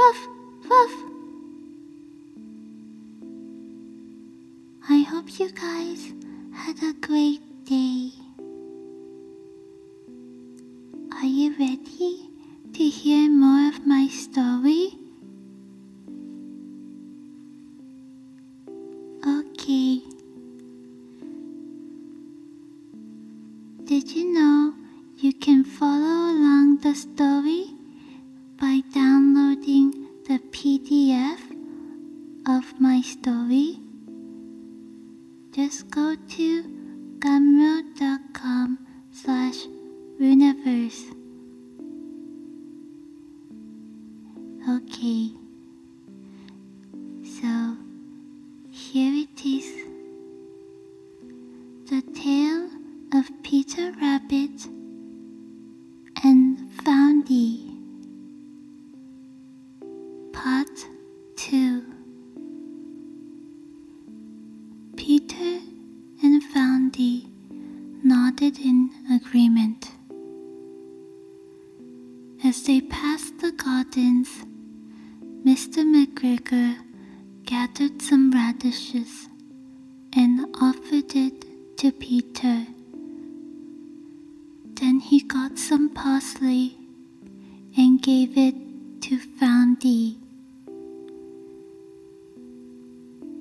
Woof, woof. I hope you guys had a great day. Okay. So, here it is. The tale of Peter Rabbit and Foundy. Part 2 Peter and Foundy nodded in agreement. As they passed the gardens, Mr. McGregor gathered some radishes and offered it to Peter. Then he got some parsley and gave it to Foundy.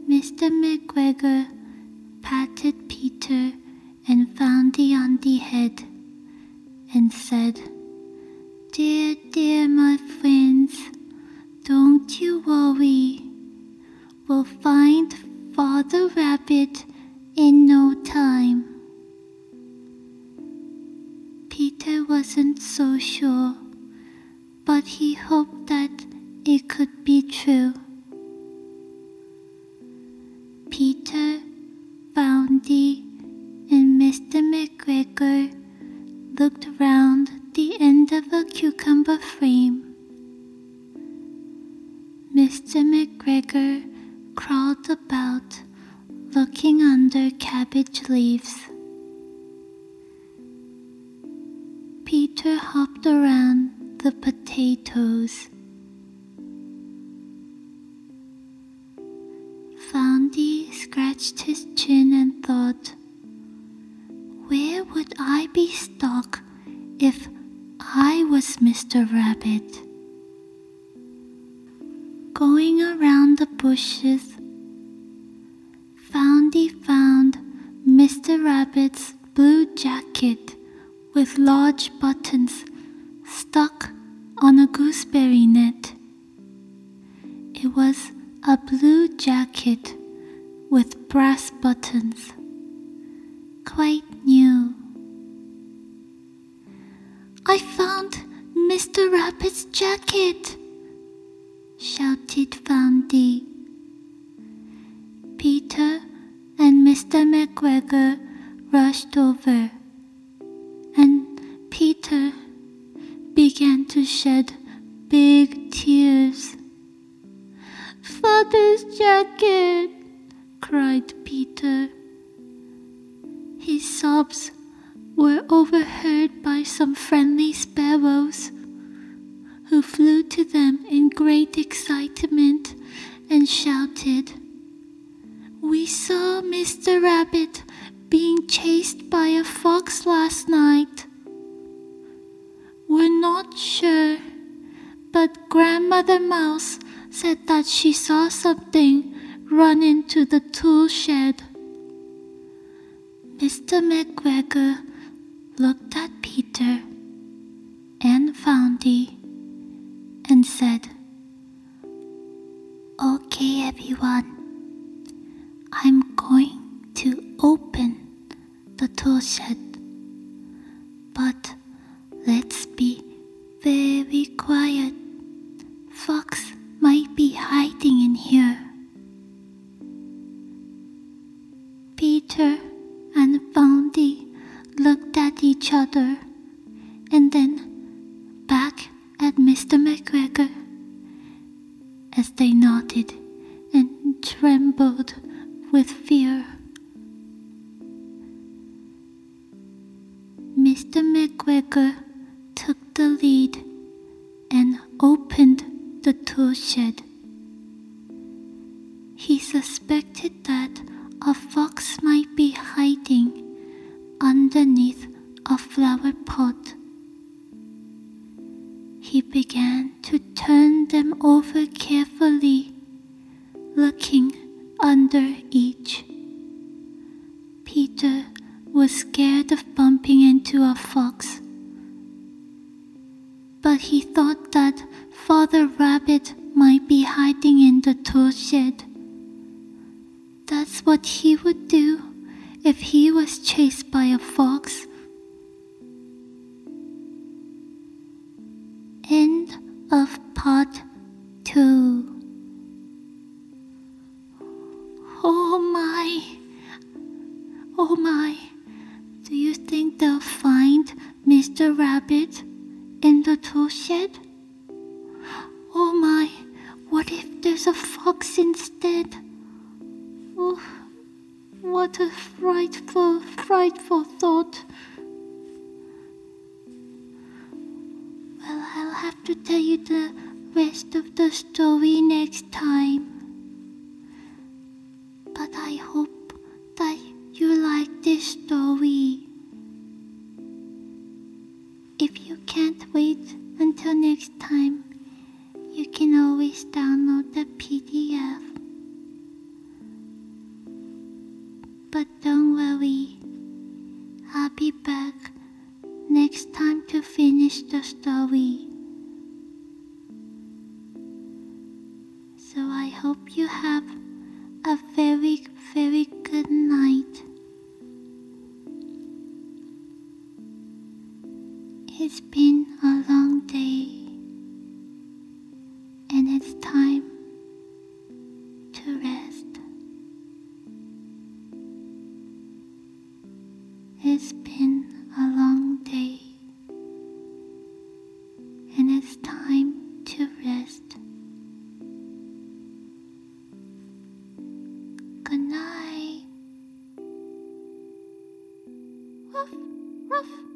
Mr. McGregor patted Peter and Foundy on the head and said, Dear, dear, my friends, you worry. We'll find Father Rabbit in no time. Peter wasn't so sure, but he hoped that scratched his chin and thought, Where would I be stuck if I was Mr. Rabbit? Going around the bushes, Foundy found Mr. Rabbit's blue jacket with large buttons stuck on a gooseberry net. It was a blue jacket with brass buttons, quite new. I found Mr. Rabbit's jacket, shouted Foundy. Peter and Mr. McGregor rushed over, and Peter began to shed big tears. Father's jacket, cried Peter. His sobs were overheard by some friendly sparrows, who flew to them in great excitement and shouted, We saw Mr. Rabbit being chased by a fox last night. We're not sure, but Grandmother Mouse said that she saw something run into the tool shed. Mr. McGregor looked at Peter and Foundy and said, Okay, everyone, I'm going to open the tool shed, they nodded and trembled with fear. Mr. McGregor took the lead and opened the tool shed. He suspected that a fox might be hiding underneath a flower pot. He began to turn them over That's what he would do if he was chased by a fox. End of part 2. Oh my! Oh my! Do you think they'll find Mr. Rabbit in the tool shed? Oh my! What if there's a fox instead? Oh, what a frightful, frightful thought. Well, I'll have to tell you the rest of the story next time. But I hope that you like this story. If you can't wait until next time, you can always download the PDF. Back next time to finish the story. So I hope you have a very, very good night. It's been. Ruff, ruff.